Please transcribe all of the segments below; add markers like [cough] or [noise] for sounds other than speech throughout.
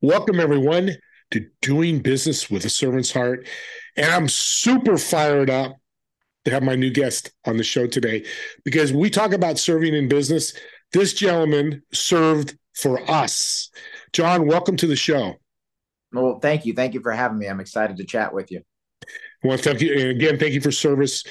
Welcome, everyone, to Doing Business with a Servant's Heart. And I'm super fired up to have my new guest on the show today because we talk about serving in business. This gentleman served for us. John, welcome to the show. Well, thank you. Thank you for having me. I'm excited to chat with you. Well, thank you. And again, thank you for service.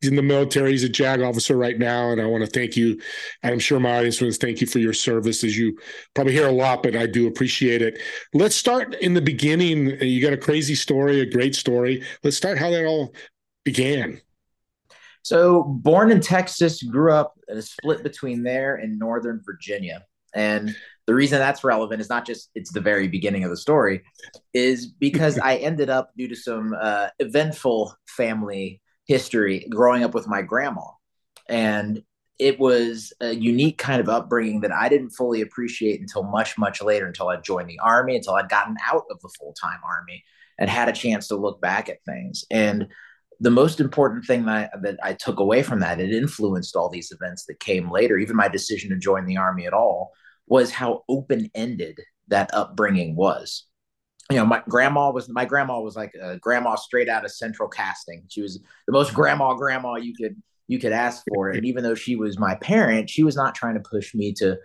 He's in the military. He's a JAG officer right now. And I want to thank you. I'm sure my audience wants to thank you for your service, as you probably hear a lot, but I do appreciate it. Let's start in the beginning. You got a crazy story, a great story. Let's start how that all began. So, born in Texas, grew up in a split between there and Northern Virginia. And the reason that's relevant is not just it's the very beginning of the story, is because [laughs] I ended up due to some uh, eventful family history growing up with my grandma. And it was a unique kind of upbringing that I didn't fully appreciate until much, much later, until I joined the army, until I'd gotten out of the full time army and had a chance to look back at things. And the most important thing that I, that I took away from that, it influenced all these events that came later, even my decision to join the army at all, was how open ended that upbringing was you know, my grandma was my grandma was like a grandma straight out of central casting. She was the most grandma grandma you could you could ask for. And even though she was my parent, she was not trying to push me to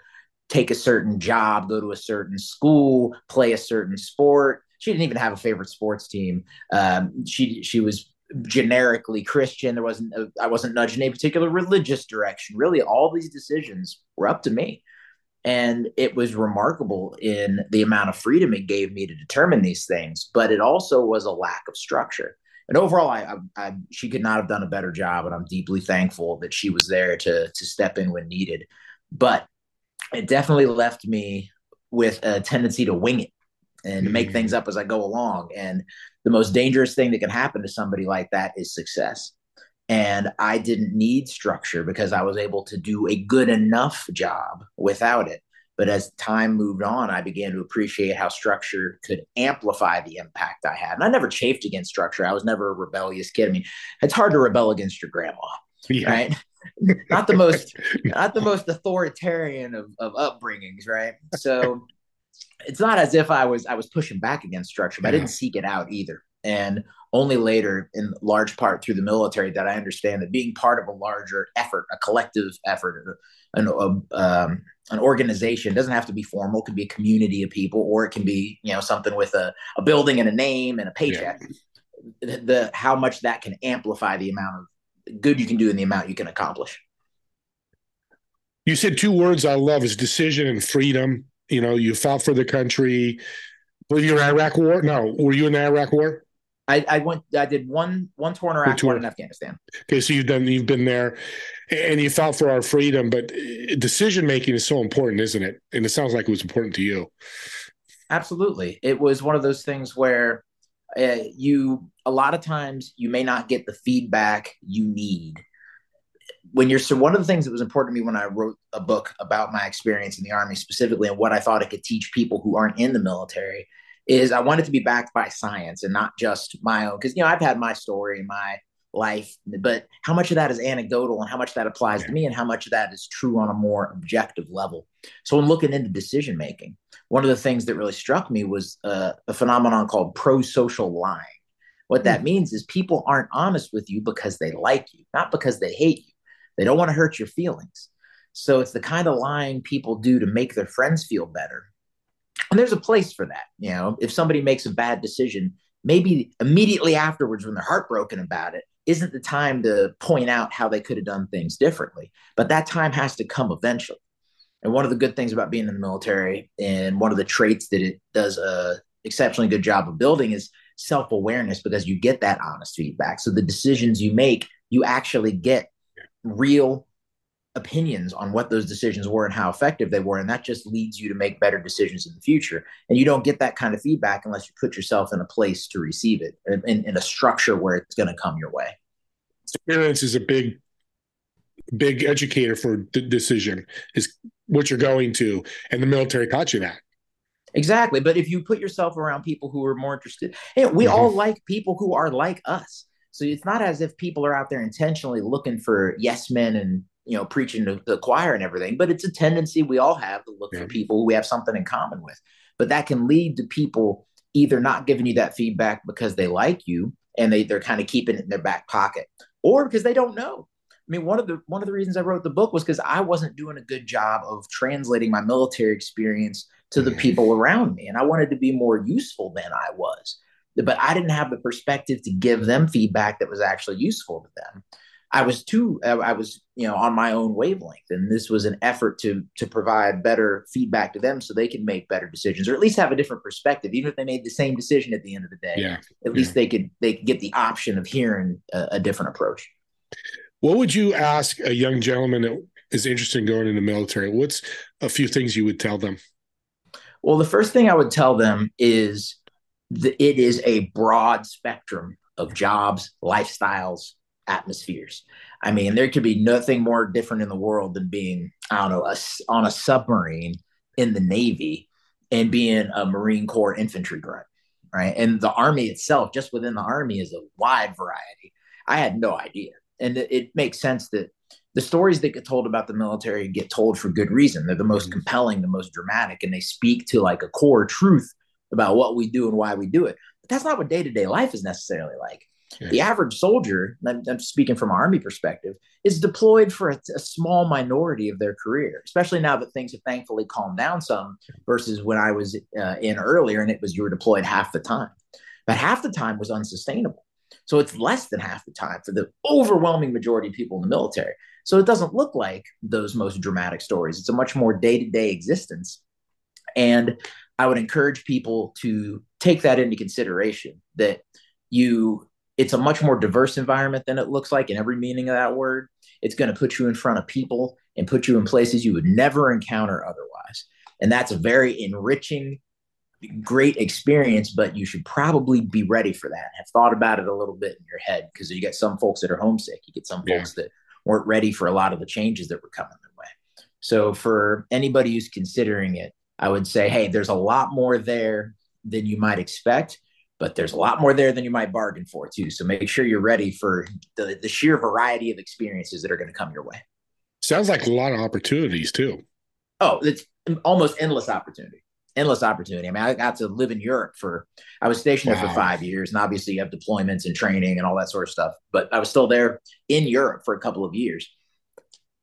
take a certain job, go to a certain school, play a certain sport. She didn't even have a favorite sports team. Um, she she was generically Christian. There wasn't I wasn't nudged in a particular religious direction. Really, all these decisions were up to me. And it was remarkable in the amount of freedom it gave me to determine these things, but it also was a lack of structure. And overall, I, I, I, she could not have done a better job, and I'm deeply thankful that she was there to to step in when needed. But it definitely left me with a tendency to wing it and mm-hmm. make things up as I go along. And the most dangerous thing that can happen to somebody like that is success and I didn't need structure because I was able to do a good enough job without it. But as time moved on, I began to appreciate how structure could amplify the impact I had. And I never chafed against structure. I was never a rebellious kid. I mean, it's hard to rebel against your grandma, yeah. right? [laughs] not the most, [laughs] not the most authoritarian of, of upbringings, right? So [laughs] it's not as if I was I was pushing back against structure, but I didn't seek it out either. And only later, in large part through the military, that I understand that being part of a larger effort, a collective effort, an, um, an organization doesn't have to be formal. It can be a community of people, or it can be you know something with a, a building and a name and a paycheck. Yeah. The, the how much that can amplify the amount of good you can do and the amount you can accomplish. You said two words I love is decision and freedom. You know, you fought for the country. Were you in Iraq War? No, were you in the Iraq War? I, I went. I did one one tour in Iraq, tour. one in Afghanistan. Okay, so you've done. You've been there, and you fought for our freedom. But uh, decision making is so important, isn't it? And it sounds like it was important to you. Absolutely, it was one of those things where uh, you a lot of times you may not get the feedback you need when you're so one of the things that was important to me when I wrote a book about my experience in the army specifically and what I thought it could teach people who aren't in the military is I wanted to be backed by science and not just my own. Because you know I've had my story in my life, but how much of that is anecdotal and how much that applies yeah. to me and how much of that is true on a more objective level. So when looking into decision making, one of the things that really struck me was uh, a phenomenon called pro-social lying. What that mm. means is people aren't honest with you because they like you, not because they hate you. They don't want to hurt your feelings. So it's the kind of lying people do to make their friends feel better and there's a place for that. You know, if somebody makes a bad decision, maybe immediately afterwards, when they're heartbroken about it, isn't the time to point out how they could have done things differently. But that time has to come eventually. And one of the good things about being in the military, and one of the traits that it does a exceptionally good job of building, is self awareness because you get that honest feedback. So the decisions you make, you actually get real opinions on what those decisions were and how effective they were and that just leads you to make better decisions in the future. And you don't get that kind of feedback unless you put yourself in a place to receive it in, in a structure where it's going to come your way. Experience is a big big educator for the decision is what you're going to and the military taught you that. Exactly but if you put yourself around people who are more interested hey, we mm-hmm. all like people who are like us. So it's not as if people are out there intentionally looking for yes men and you know preaching to the choir and everything but it's a tendency we all have to look yeah. for people who we have something in common with. But that can lead to people either not giving you that feedback because they like you and they, they're kind of keeping it in their back pocket or because they don't know. I mean one of the one of the reasons i wrote the book was because i wasn't doing a good job of translating my military experience to the people around me and i wanted to be more useful than i was. But i didn't have the perspective to give them feedback that was actually useful to them I was too I was you know on my own wavelength and this was an effort to to provide better feedback to them so they could make better decisions or at least have a different perspective even if they made the same decision at the end of the day. Yeah at yeah. least they could they could get the option of hearing a, a, different approach. What would you ask a young gentleman that is interested in going in the military? What's a few things you would tell them? Well the first thing i would tell them is that it is a broad spectrum of jobs lifestyles atmospheres. I mean, there could be nothing more different in the world than being, I don't know, a, on a submarine in the Navy and being a Marine Corps infantry grunt, right? And the Army itself, just within the Army, is a wide variety. I had no idea. And it, it makes sense that the stories that get told about the military get told for good reason. They're the most mm-hmm. compelling, the most dramatic, and they speak to like a core truth about what we do and why we do it. But that's not what day to day life is necessarily like. The average soldier, I'm, I'm, speaking from Army perspective, is deployed for a, a, small minority of their career, especially now that things have thankfully calmed down some versus when I was uh, in earlier and it was you were deployed half the time. But half the time was unsustainable. So it's less than half the time for the overwhelming majority of people in the military. So it doesn't look like those most dramatic stories. It's a much more day to day existence. And I would encourage people to take that into consideration that you it's a much more diverse environment than it looks like in every meaning of that word. It's going to put you in front of people and put you in places you would never encounter otherwise. And that's a very enriching, great experience, but you should probably be ready for that. Have thought about it a little bit in your head because you get some folks that are homesick. You get some yeah. folks that weren't ready for a lot of the changes that were coming their way. So for anybody who's considering it, I would say, hey, there's a lot more there than you might expect but there's a lot more there than you might bargain for too. So make sure you're ready for the, the sheer variety of experiences that are going to come your way. Sounds like a lot of opportunities too. Oh, it's almost endless opportunity. Endless opportunity. I mean, I got to live in Europe for, I was stationed wow. there for five years. And obviously, you have deployments and training and all that sort of stuff. But I was still there in Europe for a couple of years.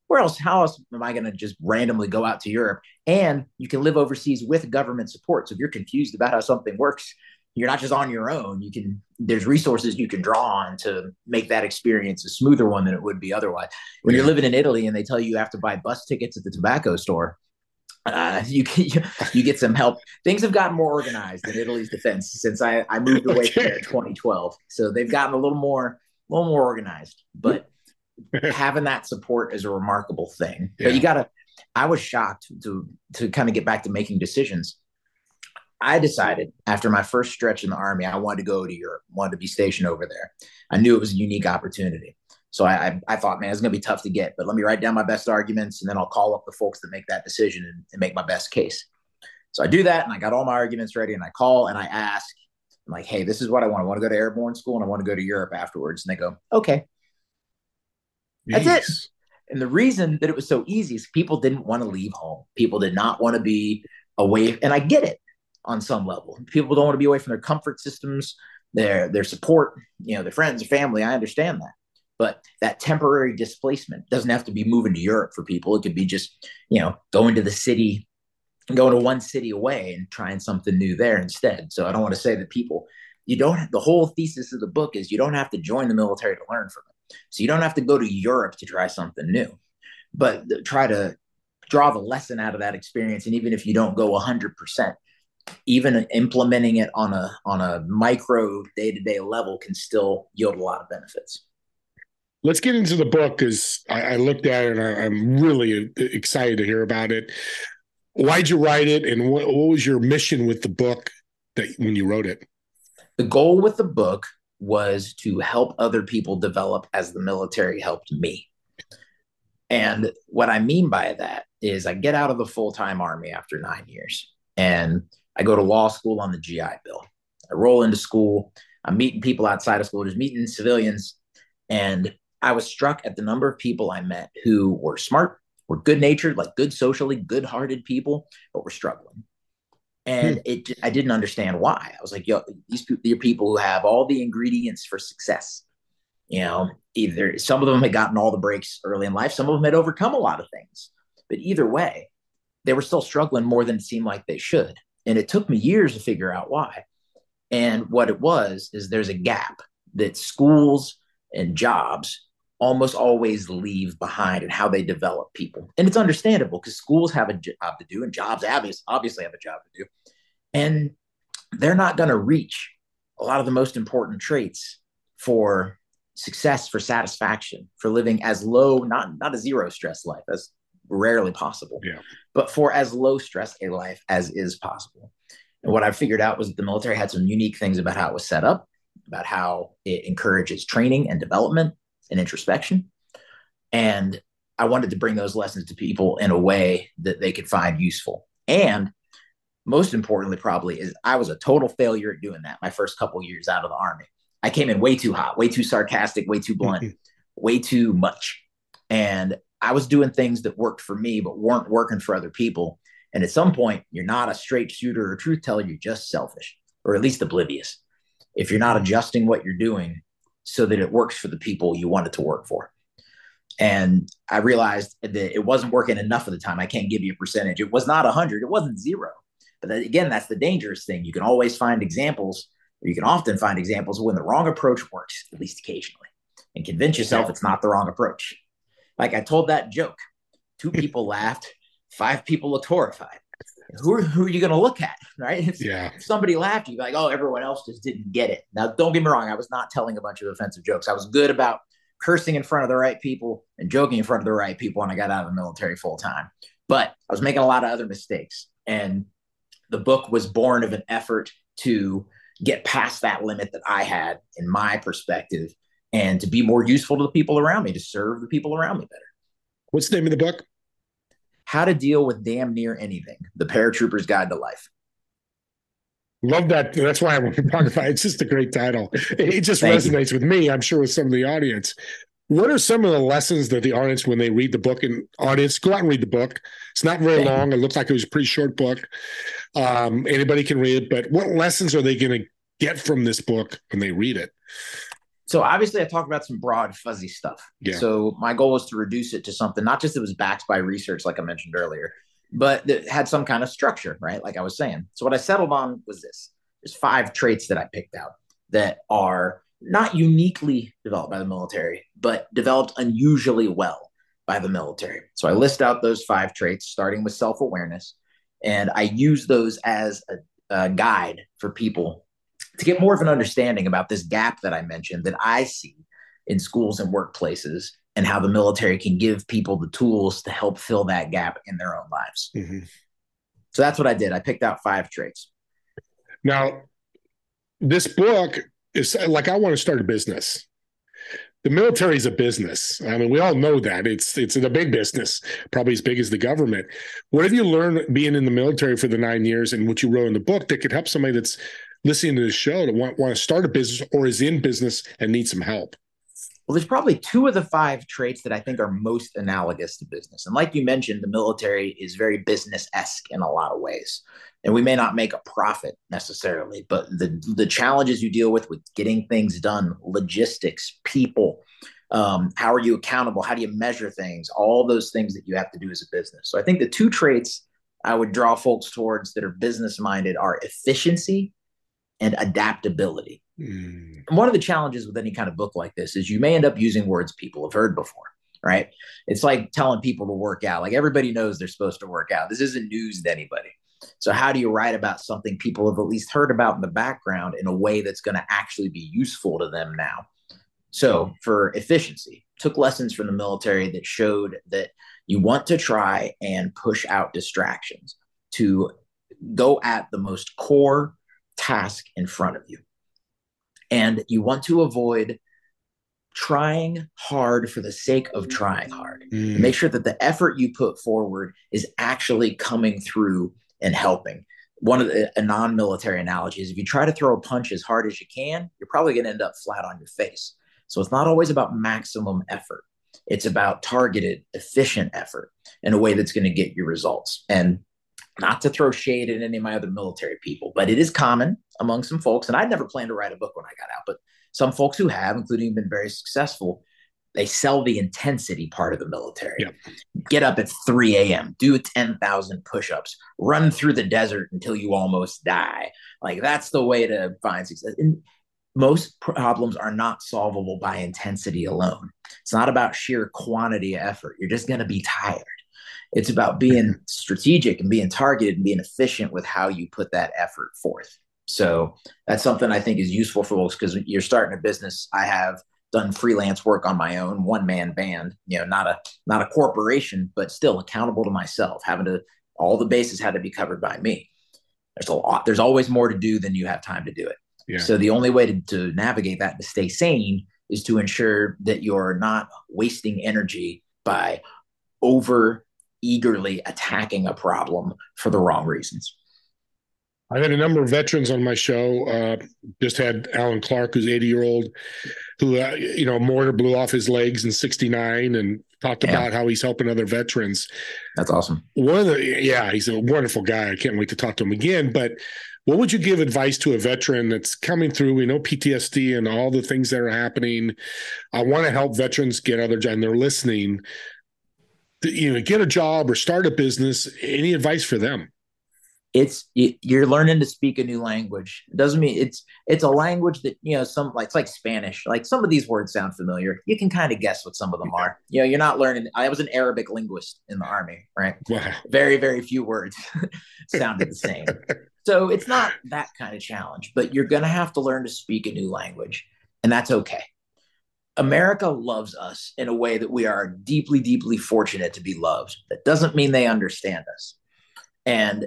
Where else? How else am I going to just randomly go out to Europe? And you can live overseas with government support. So if you're confused about how something works, you're not just on your own. You can there's resources you can draw on to make that experience a smoother one than it would be otherwise. When you're living in Italy and they tell you you have to buy bus tickets at the tobacco store, uh, you, you, [laughs] you get some help. Things have gotten more organized in Italy's defense since I, I moved away okay. from there in 2012. So they've gotten a little more a little more organized. But [laughs] having that support is a remarkable thing. Yeah. But you gotta. I was shocked to to kind of get back to making decisions. I decided after my first stretch in the army, I wanted to go to Europe, wanted to be stationed over there. I knew it was a unique opportunity. So I, I, I thought, man, it's going to be tough to get, but let me write down my best arguments and then I'll call up the folks that make that decision and, and make my best case. So I do that and I got all my arguments ready and I call and I ask, I'm like, hey, this is what I want. I want to go to airborne school and I want to go to Europe afterwards. And they go, okay. That's it. And the reason that it was so easy is people didn't want to leave home. People did not want to be away. And I get it on some level. People don't want to be away from their comfort systems, their their support, you know, their friends, their family. I understand that. But that temporary displacement doesn't have to be moving to Europe for people. It could be just, you know, going to the city, going to one city away and trying something new there instead. So I don't want to say that people, you don't, have, the whole thesis of the book is you don't have to join the military to learn from it. So you don't have to go to Europe to try something new, but try to draw the lesson out of that experience. And even if you don't go 100%, even implementing it on a on a micro day to day level can still yield a lot of benefits. Let's get into the book because I, I, looked at it and I, am really excited to hear about it. Why'd you write it, and what, what was your mission with the book that when you wrote it? The goal with the book was to help other people develop as the military helped me. And what I mean by that is I get out of the full time army after nine years. And I go to law school on the GI Bill. I roll into school. I'm meeting people outside of school, just meeting civilians. And I was struck at the number of people I met who were smart, were good natured, like good socially, good hearted people, but were struggling. And hmm. it, I didn't understand why. I was like, yo, these people, are people who have all the ingredients for success. You know, either some of them had gotten all the breaks early in life, some of them had overcome a lot of things. But either way, they were still struggling more than it seemed like they should. And it took me years to figure out why. And what it was is there's a gap that schools and jobs almost always leave behind in how they develop people. And it's understandable because schools have a job to do and jobs obviously have a job to do. And they're not going to reach a lot of the most important traits for success, for satisfaction, for living as low, not, not a zero stress life as rarely possible, yeah. but for as low stress a life as is possible. And what I figured out was that the military had some unique things about how it was set up, about how it encourages training and development and introspection. And I wanted to bring those lessons to people in a way that they could find useful. And most importantly, probably, is I was a total failure at doing that my first couple years out of the army. I came in way too hot, way too sarcastic, way too blunt, [laughs] way too much. And I was doing things that worked for me, but weren't working for other people. And at some point, you're not a straight shooter or truth teller, you're just selfish, or at least oblivious. If you're not adjusting what you're doing so that it works for the people you want it to work for. And I realized that it wasn't working enough of the time. I can't give you a percentage. It was not 100, it wasn't zero. But that, again, that's the dangerous thing. You can always find examples, or you can often find examples when the wrong approach works, at least occasionally, and convince yourself it's not the wrong approach. Like I told that joke, two [laughs] people laughed, five people looked horrified. Who are, who are you going to look at, right? If, yeah. If somebody laughed, you'd be like, oh, everyone else just didn't get it. Now, don't get me wrong. I was not telling a bunch of offensive jokes. I was good about cursing in front of the right people and joking in front of the right people when I got out of the military full time. But I was making a lot of other mistakes. And the book was born of an effort to get past that limit that I had in my perspective and to be more useful to the people around me, to serve the people around me better. What's the name of the book? How to Deal with Damn Near Anything The Paratrooper's Guide to Life. Love that. That's why I want to talk about it. It's just a great title. It just Thank resonates you. with me, I'm sure, with some of the audience. What are some of the lessons that the audience, when they read the book, and audience, go out and read the book. It's not very Thank long. You. It looks like it was a pretty short book. Um, anybody can read it, but what lessons are they going to get from this book when they read it? So obviously, I talked about some broad, fuzzy stuff. Yeah. So my goal was to reduce it to something not just that was backed by research, like I mentioned earlier, but that had some kind of structure, right? Like I was saying. So what I settled on was this: there's five traits that I picked out that are not uniquely developed by the military, but developed unusually well by the military. So I list out those five traits, starting with self awareness, and I use those as a, a guide for people to get more of an understanding about this gap that I mentioned that I see in schools and workplaces and how the military can give people the tools to help fill that gap in their own lives. Mm-hmm. So that's what I did. I picked out five traits. Now, this book is like I want to start a business. The military is a business. I mean, we all know that it's it's a big business, probably as big as the government. What have you learned being in the military for the nine years, and what you wrote in the book that could help somebody that's listening to the show to want, want to start a business or is in business and need some help? Well, there's probably two of the five traits that I think are most analogous to business. And like you mentioned, the military is very business esque in a lot of ways. And we may not make a profit necessarily, but the, the challenges you deal with with getting things done, logistics, people, um, how are you accountable? How do you measure things? All those things that you have to do as a business. So I think the two traits I would draw folks towards that are business minded are efficiency and adaptability. Mm. And one of the challenges with any kind of book like this is you may end up using words people have heard before, right? It's like telling people to work out. Like everybody knows they're supposed to work out. This isn't news to anybody. So, how do you write about something people have at least heard about in the background in a way that's going to actually be useful to them now? So, for efficiency, took lessons from the military that showed that you want to try and push out distractions to go at the most core task in front of you. And you want to avoid trying hard for the sake of trying hard. Mm. Make sure that the effort you put forward is actually coming through and helping. One of the a non-military analogy is if you try to throw a punch as hard as you can, you're probably going to end up flat on your face. So it's not always about maximum effort. It's about targeted, efficient effort in a way that's going to get you results. And not to throw shade at any of my other military people, but it is common among some folks. And I'd never planned to write a book when I got out, but some folks who have, including been very successful, they sell the intensity part of the military. Yep. Get up at 3 a.m., do 10,000 push ups, run through the desert until you almost die. Like that's the way to find success. And most problems are not solvable by intensity alone. It's not about sheer quantity of effort. You're just going to be tired. It's about being strategic and being targeted and being efficient with how you put that effort forth. So that's something I think is useful for folks because you're starting a business. I have done freelance work on my own, one man band, you know, not a not a corporation, but still accountable to myself, having to all the bases had to be covered by me. There's a lot, there's always more to do than you have time to do it. Yeah. So the only way to, to navigate that to stay sane is to ensure that you're not wasting energy by over eagerly attacking a problem for the wrong reasons. I've had a number of veterans on my show. Uh, just had Alan Clark, who's 80 year old, who, uh, you know, mortar blew off his legs in 69 and talked yeah. about how he's helping other veterans. That's awesome. One of the, yeah, he's a wonderful guy. I can't wait to talk to him again. But what would you give advice to a veteran that's coming through? We know PTSD and all the things that are happening. I want to help veterans get other, and they're listening. You know, get a job or start a business. Any advice for them? it's you're learning to speak a new language. It doesn't mean it's it's a language that you know some like it's like spanish. Like some of these words sound familiar. You can kind of guess what some of them are. You know you're not learning i was an arabic linguist in the army right? Wow. very very few words [laughs] sounded the same. So it's not that kind of challenge but you're going to have to learn to speak a new language and that's okay America loves us in a way that we are deeply, deeply fortunate to be loved. That doesn't mean they understand us. And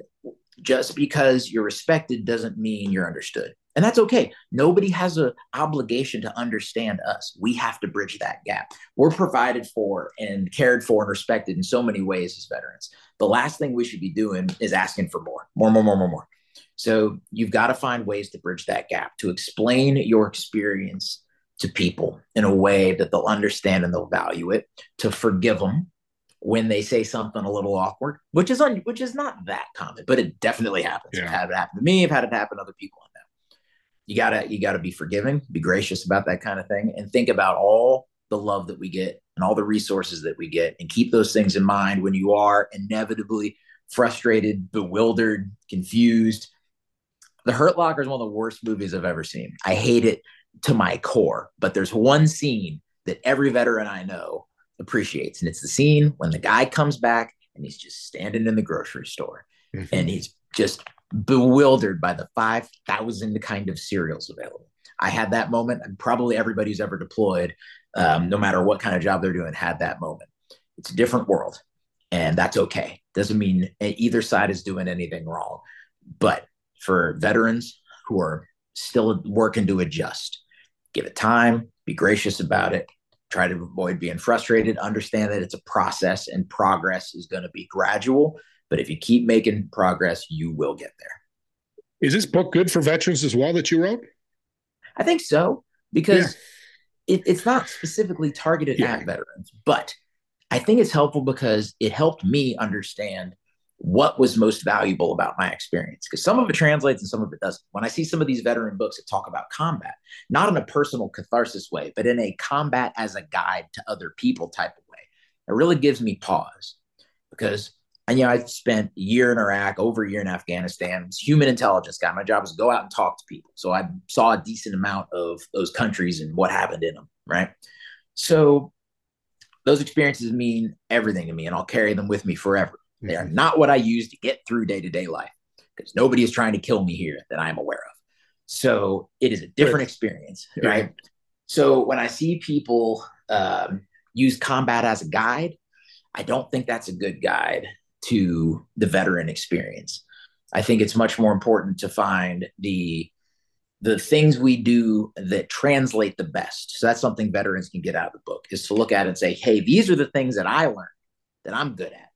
just because you're respected doesn't mean you're understood. And that's okay. Nobody has an obligation to understand us. We have to bridge that gap. We're provided for and cared for and respected in so many ways as veterans. The last thing we should be doing is asking for more more more more more more. So you've got to find ways to bridge that gap to explain your experience to people in a way that they'll understand and they'll value it to forgive them when they say something a little awkward, which is un- which is not that common, but it definitely happens. Yeah. I've had it happen to me. I've had it happen to other people. I know. You gotta you gotta be forgiving, be gracious about that kind of thing, and think about all the love that we get and all the resources that we get, and keep those things in mind when you are inevitably frustrated, bewildered, confused. The Hurt Locker is one of the worst movies I've ever seen. I hate it to my core, but there's one scene that every veteran I know appreciates. And it's the scene when the guy comes back and he's just standing in the grocery store mm-hmm. and he's just bewildered by the 5,000 kind of cereals available. I had that moment, and probably everybody who's ever deployed, um, no matter what kind of job they're doing, had that moment. It's a different world, and that's okay. Doesn't mean either side is doing anything wrong. But for veterans who are still working to adjust, give it time, be gracious about it, try to avoid being frustrated, understand that it's a process and progress is going to be gradual. But if you keep making progress, you will get there. Is this book good for veterans as well that you wrote? I think so, because yeah. it, it's not specifically targeted yeah. at veterans, but I think it's helpful because it helped me understand what was most valuable about my experience because some of it translates and some of it doesn't. When I see some of these veteran books that talk about combat, not in a personal catharsis way, but in a combat as a guide to other people type of way, it really gives me pause because and you know, I spent a year in Iraq, over a year in Afghanistan. Was human intelligence guy. My job was to go out and talk to people. So I saw a decent amount of those countries and what happened in them, right? So those experiences mean everything to me, and I'll carry them with me forever. They are not what I use to get through day to day life because nobody is trying to kill me here that I am aware of. So it is a different experience, yeah. right? So when I see people um, use combat as a guide, I don't think that's a good guide to the veteran experience. I think it's much more important to find the the things we do that translate the best. So that's something veterans can get out of the book is to look at it and say, hey, these are the things that I learned that I'm good at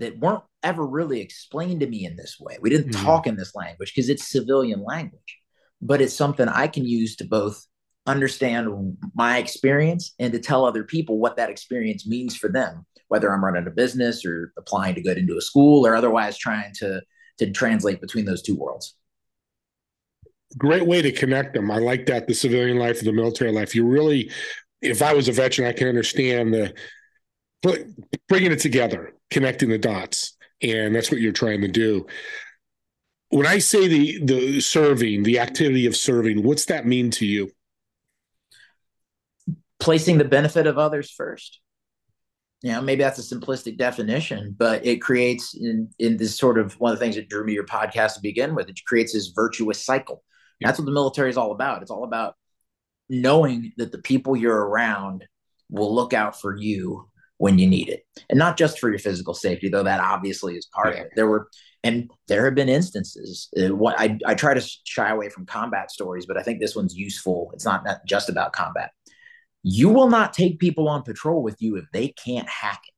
that weren't ever really explained to me in this way. We didn't mm-hmm. talk in this language because it's civilian language, but it's something I can use to both understand my experience and to tell other people what that experience means for them, whether I'm running a business or applying to get into a school or otherwise trying to to translate between those two worlds. Great way to connect them. I like that the civilian life and the military life. You really, if I was a veteran, I can understand the bringing it together, connecting the dots, and that's what you're trying to do. When I say the the serving, the activity of serving, what's that mean to you? placing the benefit of others first. You know, maybe that's a simplistic definition, but it creates in, in this sort of one of the things that drew me your podcast to begin with. It creates this virtuous cycle. Yeah. That's what the military is all about. It's all about knowing that the people you're around will look out for you when you need it, and not just for your physical safety, though that obviously is part yeah. of it. There were and there have been instances. Uh, what I, I try to shy away from combat stories, but I think this one's useful. It's not, not just about combat you will not take people on patrol with you if they can't hack it.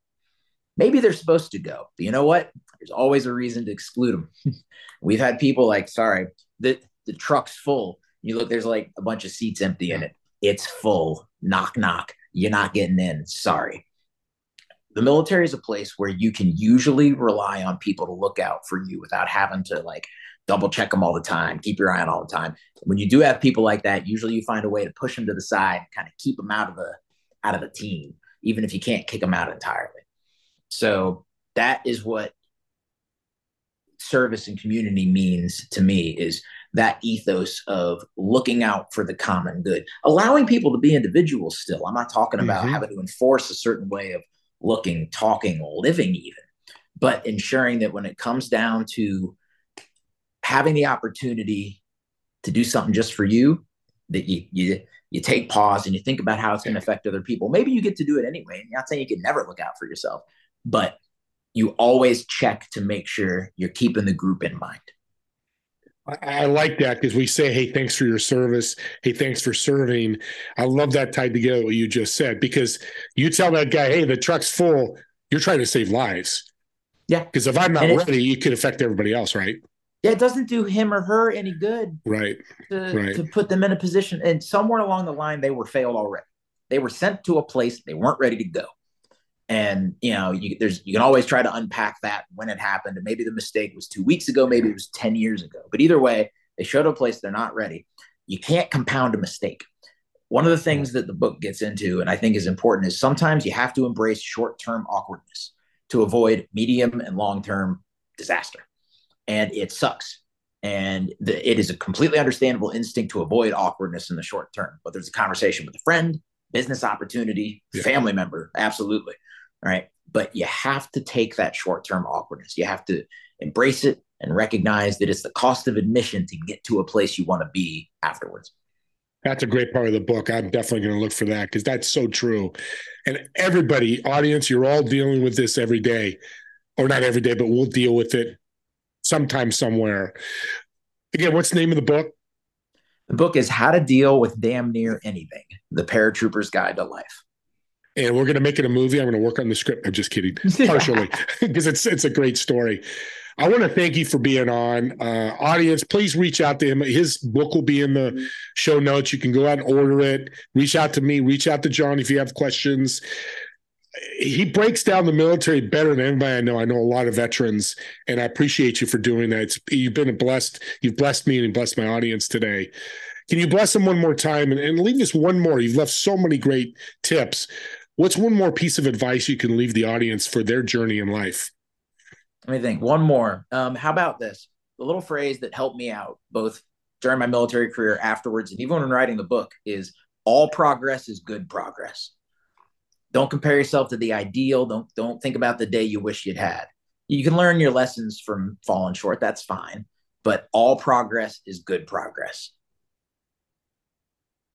Maybe they're supposed to go, but you know what? There's always a reason to exclude them. [laughs] We've had people like, sorry, the, the truck's full. You look, there's like a bunch of seats empty in it. It's full. Knock, knock. You're not getting in. Sorry. The military is a place where you can usually rely on people to look out for you without having to like double check them all the time, keep your eye on all the time. When you do have people like that, usually you find a way to push them to the side, kind of keep them out of the out of the team, even if you can't kick them out entirely. So that is what service and community means to me is that ethos of looking out for the common good, allowing people to be individuals still. I'm not talking about mm-hmm. having to enforce a certain way of looking, talking, living, even, but ensuring that when it comes down to having the opportunity to do something just for you that you you you take pause and you think about how it's going to affect other people. Maybe you get to do it anyway. I'm not saying you can never look out for yourself, but you always check to make sure you're keeping the group in mind. I, I like that because we say, "Hey, thanks for your service. Hey, thanks for serving." I love that tied together what you just said because you tell that guy, "Hey, the truck's full." You're trying to save lives. Yeah. Because if I'm not ready, it could affect everybody else, right? yeah, it doesn't do him or her any good. Right. To, right. to put them in a position. And somewhere along the line, they were failed already. They were sent to a place they weren't ready to go. And you know, you, there's you can always try to unpack that when it happened. And maybe the mistake was two weeks ago, maybe it was 10 years ago. But either way, they showed a place they're not ready. You can't compound a mistake. One of the things that the book gets into, and I think is important, is sometimes you have to embrace short-term awkwardness to avoid medium and long-term disaster and it sucks. And the, it is a completely understandable instinct to avoid awkwardness in the short term, whether it's a conversation with a friend, business opportunity, yeah. family member, absolutely. Right. But you have to take that short term awkwardness. You have to embrace it and recognize that it's the cost of admission to get to a place you want to be afterwards. That's a great part of the book. I'm definitely going to look for that because that's so true. And everybody, audience, you're all dealing with this every day, or not every day, but we'll deal with it sometime somewhere. Again, what's the name of the book? The book is How to Deal with Damn Near Anything The Paratrooper's Guide to Life. And we're going to make it a movie. I'm going to work on the script. I'm just kidding, [laughs] partially, [laughs] because it's it's a great story. I want to thank you for being on. Uh, audience, please reach out to him. His book will be in the show notes. You can go out and order it. Reach out to me. Reach out to John if you have questions he breaks down the military better than anybody I know. I know a lot of veterans, and I appreciate you for doing that. It's, you've been a blessed. You've blessed me and blessed my audience today. Can you bless them one more time and, and leave us one more? You've left so many great tips. What's one more piece of advice you can leave the audience for their journey in life? Let me think. One more. Um, how about this? The little phrase that helped me out both during my military career afterwards and even when writing the book is all progress is good progress don't compare yourself to the ideal. Don't don't think about the day you wish you'd had. You can learn your lessons from falling short. That's fine. But all progress is good progress.